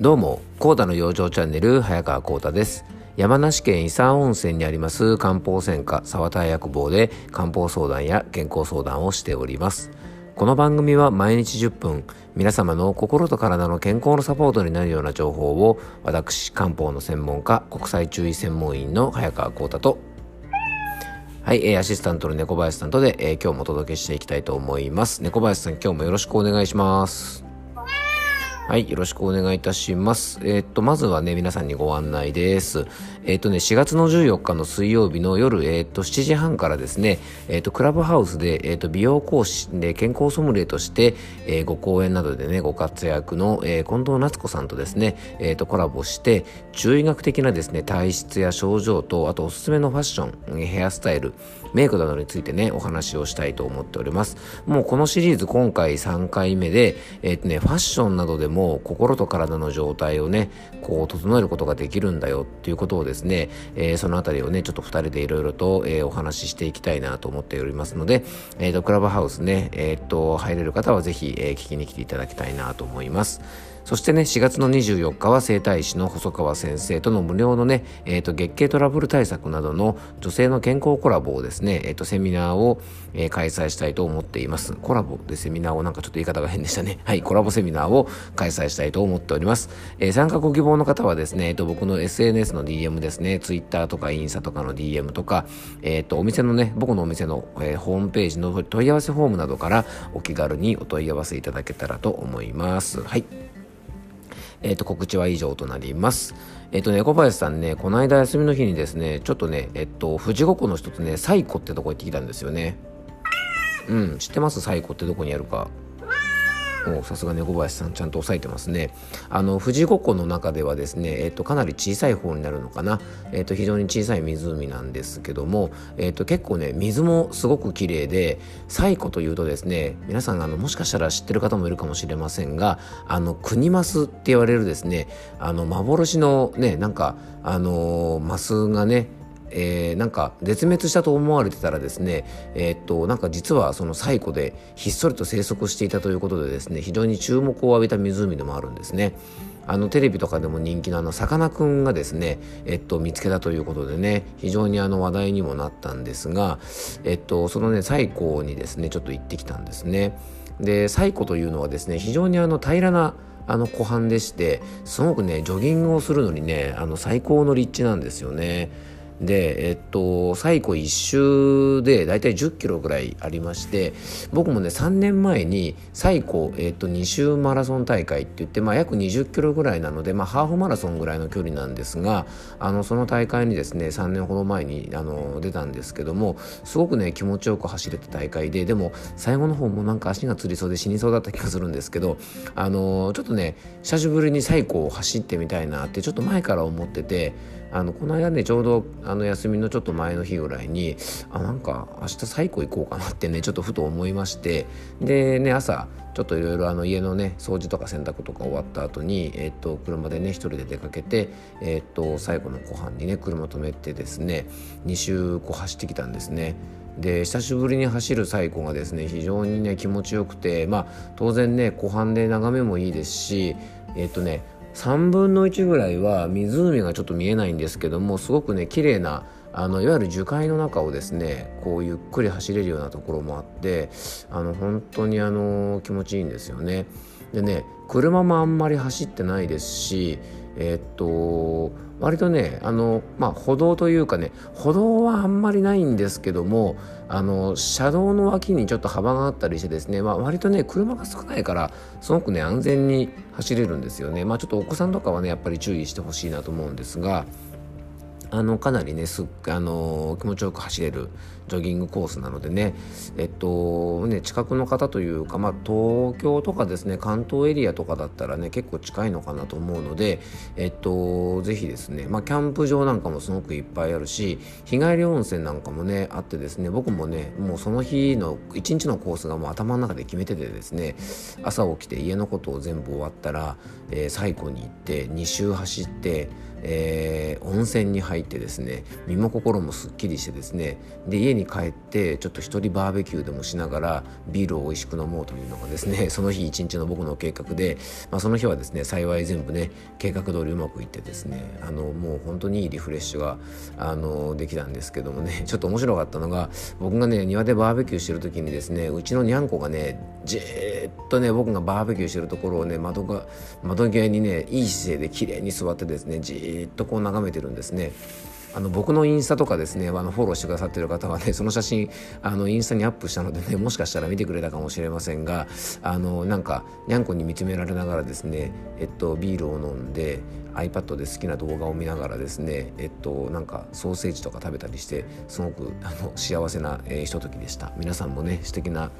どうも、コータの養生チャンネル、早川コータです。山梨県伊佐温泉にあります漢方専科沢田薬房で漢方相談や健康相談をしております。この番組は毎日10分、皆様の心と体の健康のサポートになるような情報を、私、漢方の専門家、国際注意専門員の早川コータと、はい、えー、アシスタントの猫林さんとで、えー、今日もお届けしていきたいと思います。猫林さん、今日もよろしくお願いします。はい、よろしくお願いいたします。えー、っと、まずはね、皆さんにご案内です。えー、とね、4月の14日の水曜日の夜、えー、と、7時半からですね、えっと、クラブハウスで、えっと、美容講師で健康ソムリエとして、えご講演などでね、ご活躍の、え近藤夏子さんとですね、えっと、コラボして、中医学的なですね、体質や症状と、あとおすすめのファッション、ヘアスタイル、メイクなどについてね、お話をしたいと思っております。もうこのシリーズ今回3回目で、えっとね、ファッションなどでも心と体の状態をね、こう整えることができるんだよっていうことをですね、ですねえー、そのあたりをね、ちょっと2人でいろいろと、えー、お話ししていきたいなと思っておりますので、えっ、ー、と、クラブハウスね、えっ、と、入れる方はぜひ、え聞きに来ていただきたいなと思います。そしてね、4月の24日は整体師の細川先生との無料のね、え、ー、と、月経トラブル対策などの女性の健康コラボをですね、え、ー、と、セミナーを、えー、開催したいと思っています。コラボでセミナーをなんかちょっと言い方が変でしたね。はい、コラボセミナーを開催したいと思っております。え参加ご希望の方はですね、えっ、と、僕の SNS の DM ですね、Twitter とかインスタとかの DM とか、えっ、と、お店のね、僕のお店の、えホームページの問い合わせフォームなどからお気軽にお問い合わせいただけたらと思います。はい。えっ、ー、と、告知は以上となります。えっ、ー、とね、小林さんね、この間休みの日にですね、ちょっとね、えっと、富士五湖の一つね、西湖ってとこ行ってきたんですよね。うん、知ってます？西湖ってどこにあるか。もうさすが猫林さんちゃんと押さえてますね。あの富士五湖の中ではですね、えーと、かなり小さい方になるのかな、えーと、非常に小さい湖なんですけども、えーと、結構ね水もすごく綺麗で西湖というとですね皆さんあのもしかしたら知ってる方もいるかもしれませんがあの国マスって言われるですねあの幻のねなんかあのマスがねえー、なんか絶滅したと思われてたらですね、えー、っとなんか実はその最古でひっそりと生息していたということでですね非常に注目を浴びた湖でもあるんですね。あのテレビとかでも人気のあのさかなクンがですね、えっと、見つけたということでね非常にあの話題にもなったんですが、えっと、そのね西湖にですねちょっと行ってきたんですね。で西湖というのはですね非常にあの平らなあの湖畔でしてすごくねジョギングをするのにねあの最高の立地なんですよね。で、えっと、最古1周でだいたい10キロぐらいありまして僕もね3年前に最古、えっと、2周マラソン大会って言って、まあ、約20キロぐらいなので、まあ、ハーフマラソンぐらいの距離なんですがあのその大会にですね3年ほど前にあの出たんですけどもすごくね気持ちよく走れた大会ででも最後の方もなんか足がつりそうで死にそうだった気がするんですけどあのちょっとね久しぶりに最古を走ってみたいなってちょっと前から思っててあのこの間ねちょうどあの休みのちょっと前の日ぐらいにあなんか明日最高行こうかなってねちょっとふと思いましてでね朝ちょっといろいろあの家のね掃除とか洗濯とか終わった後にえっ、と車でね一人で出かけてえっ、と最後の湖畔にね車止めてですね2周こう走ってきたんですね。で久しぶりに走る最古がですね非常にね気持ちよくてまあ当然ね湖畔で眺めもいいですしえっ、とね3分の1ぐらいは湖がちょっと見えないんですけどもすごくね綺麗なあのいわゆる樹海の中をですねこうゆっくり走れるようなところもあってあの本当にあの気持ちいいんですよね。でね車もあんまり走ってないですしえー、っと割とねあの、まあ、歩道というかね歩道はあんまりないんですけどもあの車道の脇にちょっと幅があったりしてですね、まあ、割とね車が少ないからすごくね安全に走れるんですよね。まあ、ちょっとお子さんとかはねやっぱり注意してほしいなと思うんですが。あのかなりねすあの気持ちよく走れるジョギングコースなのでねえっとね近くの方というか、まあ、東京とかですね関東エリアとかだったらね結構近いのかなと思うのでえっとぜひですね、まあ、キャンプ場なんかもすごくいっぱいあるし日帰り温泉なんかもねあってですね僕もねもうその日の一日のコースがもう頭の中で決めててですね朝起きて家のことを全部終わったら、えー、最後に行って2周走ってえー、温泉に入ってですね身も心もすっきりしてですねで家に帰ってちょっと一人バーベキューでもしながらビールを美味しく飲もうというのがですね その日一日の僕の計画で、まあ、その日はですね幸い全部ね計画通りうまくいってですねあのもう本当にいいリフレッシュがあのできたんですけどもね ちょっと面白かったのが僕がね庭でバーベキューしてる時にですねうちのにゃんこがねじーっとね僕がバーベキューしてるところをね窓が窓際にねいい姿勢で綺麗に座ってですねじーっとこう眺めてるんですね。あの僕のインスタとかですねあのフォローしてくださってる方はね その写真あのインスタにアップしたのでねもしかしたら見てくれたかもしれませんがあのなんかにゃんこに見つめられながらですねえっとビールを飲んで iPad で好きな動画を見ながらですねえっとなんかソーセージとか食べたりしてすごくあの幸せな、えー、ひとときでした皆さんもね素敵な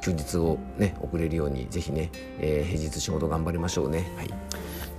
休日をね送れるようにぜひね、えー、平日仕事頑張りましょうねはい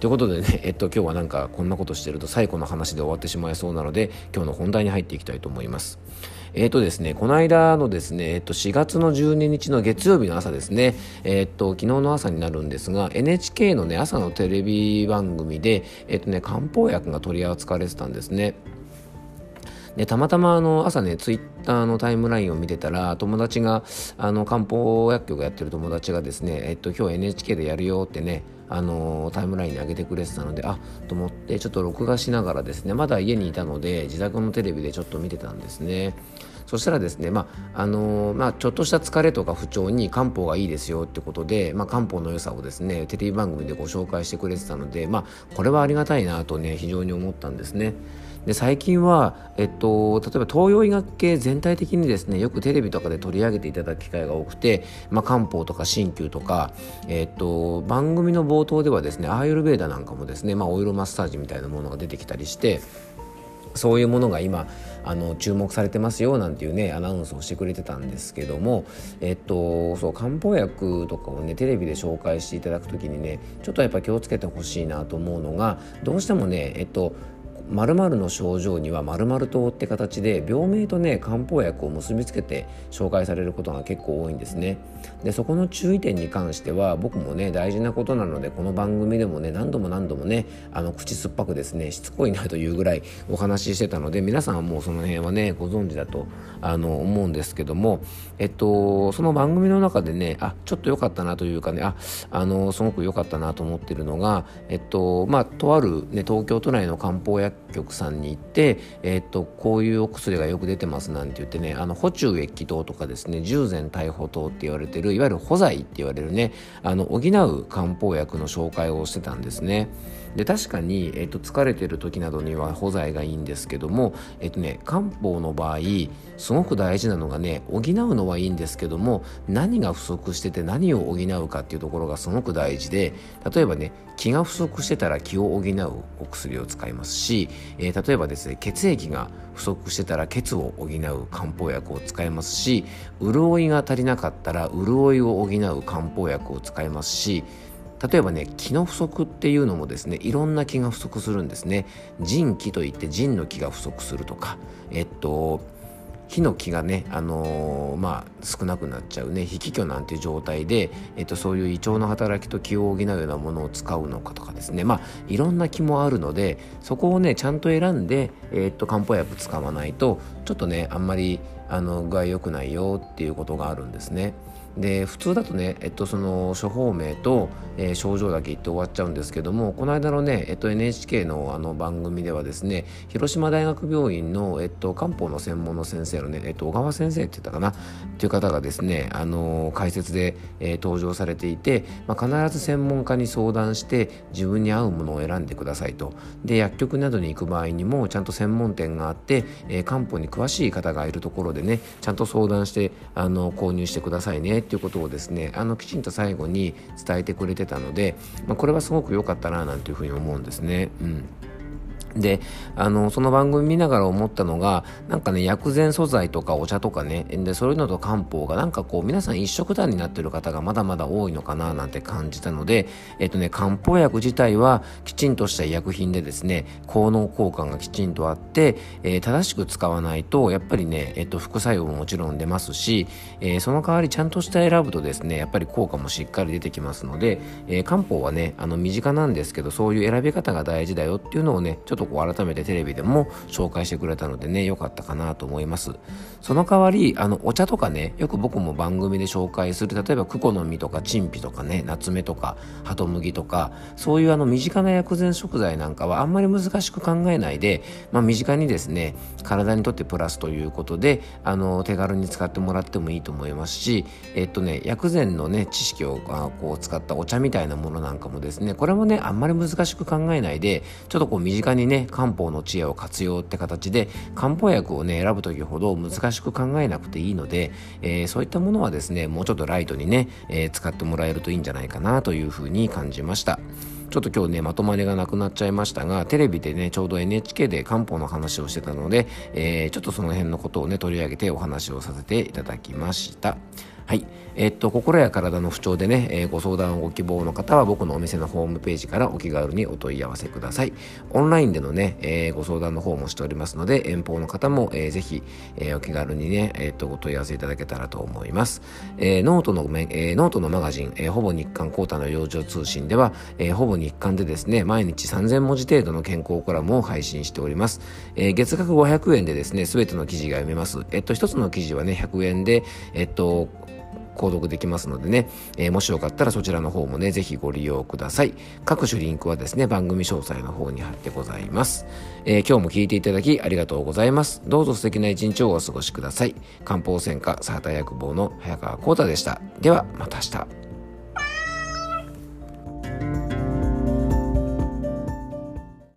ということでね、えっと、今日はなんかこんなことしてると最後の話で終わってしまいそうなので今日の本題に入っていきたいと思います。えっ、とですね、この間のですね、えっ、と、4月の12日の月曜日の朝ですね、えっ、と、昨日の朝になるんですが、NHK のね、朝のテレビ番組で、えっ、とね、漢方薬が取り扱われてたんですね。でたまたまあの朝ねツイッターのタイムラインを見てたら友達があの漢方薬局やってる友達がですね、えっと、今日 NHK でやるよってねあのタイムラインに上げてくれてたのであと思ってちょっと録画しながらですねまだ家にいたので自宅のテレビでちょっと見てたんですね。そしたらですね、まああの、まあ、ちょっとした疲れとか不調に漢方がいいですよってことで、まあ、漢方の良さをですねテレビ番組でご紹介してくれてたので、まあ、これはありがたいなとね非常に思ったんですね。で最近は、えっと、例えば東洋医学系全体的にですねよくテレビとかで取り上げていただく機会が多くて、まあ、漢方とか鍼灸とか、えっと、番組の冒頭ではですねアーユルベーダなんかもですね、まあ、オイルマッサージみたいなものが出てきたりしてそういうものが今あの注目されてますよなんていうねアナウンスをしてくれてたんですけども、えっと、そう漢方薬とかをねテレビで紹介していただく時にねちょっとやっぱ気をつけてほしいなと思うのがどうしてもねえっと〇〇の症状には〇〇糖って形で病名とね漢方薬を結びつけて紹介されることが結構多いんですね。でそこの注意点に関しては僕もね大事なことなのでこの番組でもね何度も何度もねあの口酸っぱくですねしつこいなというぐらいお話ししてたので皆さんはもうその辺はねご存知だとあの思うんですけどもえっとその番組の中でねあちょっと良かったなというかねああのすごく良かったなと思ってるのがえっとまあとあるね東京都内の漢方薬局さんに行って、えー、っとこういうお薬がよく出てますなんて言ってねあの補中液糖とかですね従前逮捕糖って言われてるいわゆる補剤って言われるねあの補う漢方薬の紹介をしてたんですね。で確かに、えっと、疲れてる時などには補剤がいいんですけども、えっとね、漢方の場合すごく大事なのがね補うのはいいんですけども何が不足してて何を補うかっていうところがすごく大事で例えばね気が不足してたら気を補うお薬を使いますし、えー、例えばですね血液が不足してたら血を補う漢方薬を使いますし潤いが足りなかったら潤いを補う漢方薬を使いますし例えばね気の不足っていうのもですねいろんな気が不足するんですね。腎気といって腎の気が不足するとかえっと火の気がね、あのー、まあ、少なくなっちゃうね。引き虚なんて状態で、えっと、そういう胃腸の働きと気を補うようなものを使うのかとかですね。まあいろんな気もあるのでそこをねちゃんと選んで、えっと、漢方薬使わないとちょっとねあんまりあの具合良くないよっていうことがあるんですね。で普通だとね、えっと、その処方名と、えー、症状だけ言って終わっちゃうんですけどもこの間のね、えっと、NHK のあの番組ではですね広島大学病院の、えっと、漢方の専門の先生のね、えっと、小川先生って言ったかなっていう方がですねあの解説で、えー、登場されていて、まあ、必ず専門家に相談して自分に合うものを選んでくださいとで薬局などに行く場合にもちゃんと専門店があって、えー、漢方に詳しい方がいるところでねちゃんと相談してあの購入してくださいねっていうことをですねあのきちんと最後に伝えてくれてたので、まあ、これはすごく良かったななんていうふうに思うんですね。うんであのその番組見ながら思ったのがなんかね薬膳素材とかお茶とかねでそういうのと漢方がなんかこう皆さん一色単になってる方がまだまだ多いのかななんて感じたのでえっとね漢方薬自体はきちんとした医薬品でですね効能効果がきちんとあって、えー、正しく使わないとやっぱりね、えっと、副作用ももちろん出ますし、えー、その代わりちゃんとした選ぶとですねやっぱり効果もしっかり出てきますので、えー、漢方はねあの身近なんですけどそういう選び方が大事だよっていうのをねちょっととこう改めてテレビでも紹介してくれたのでね良かったかなと思います。その代わりあのお茶とかねよく僕も番組で紹介する例えばクコの実とかチンピとかねナツメとかハトムギとかそういうあの身近な薬膳食材なんかはあんまり難しく考えないで、まあ、身近にですね体にとってプラスということであの手軽に使ってもらってもいいと思いますしえっとね薬膳のね知識をこう使ったお茶みたいなものなんかもですねこれもねあんまり難しく考えないでちょっとこう身近にね漢方の知恵を活用って形で漢方薬をね選ぶ時ほど難しく考えなくていいので、えー、そういったものはですねもうちょっとライトにね、えー、使ってもらえるといいんじゃないかなというふうに感じました。ちょっと今日ね、まとまりがなくなっちゃいましたが、テレビでね、ちょうど NHK で漢方の話をしてたので、えー、ちょっとその辺のことをね、取り上げてお話をさせていただきました。はい。えっと、心や体の不調でね、えー、ご相談をご希望の方は僕のお店のホームページからお気軽にお問い合わせください。オンラインでのね、えー、ご相談の方もしておりますので、遠方の方も、えー、ぜひ、えー、お気軽にね、えー、っと、ご問い合わせいただけたらと思います。えー、ノートの、えー、ノートのマガジン、えー、ほぼ日刊コータの養生通信では、えー、ほぼ日刊でですね、毎日3000文字程度の健康コラムを配信しております。えー、月額500円でですね、すべての記事が読めます。えっと、一つの記事はね、100円で、えっと、購読できますのでね、えー、もしよかったらそちらの方もね、ぜひご利用ください。各種リンクはですね、番組詳細の方に貼ってございます。えー、今日も聞いていただきありがとうございます。どうぞ素敵な一日をお過ごしください。漢方専科サーター薬房の早川幸太でした。では、また明日。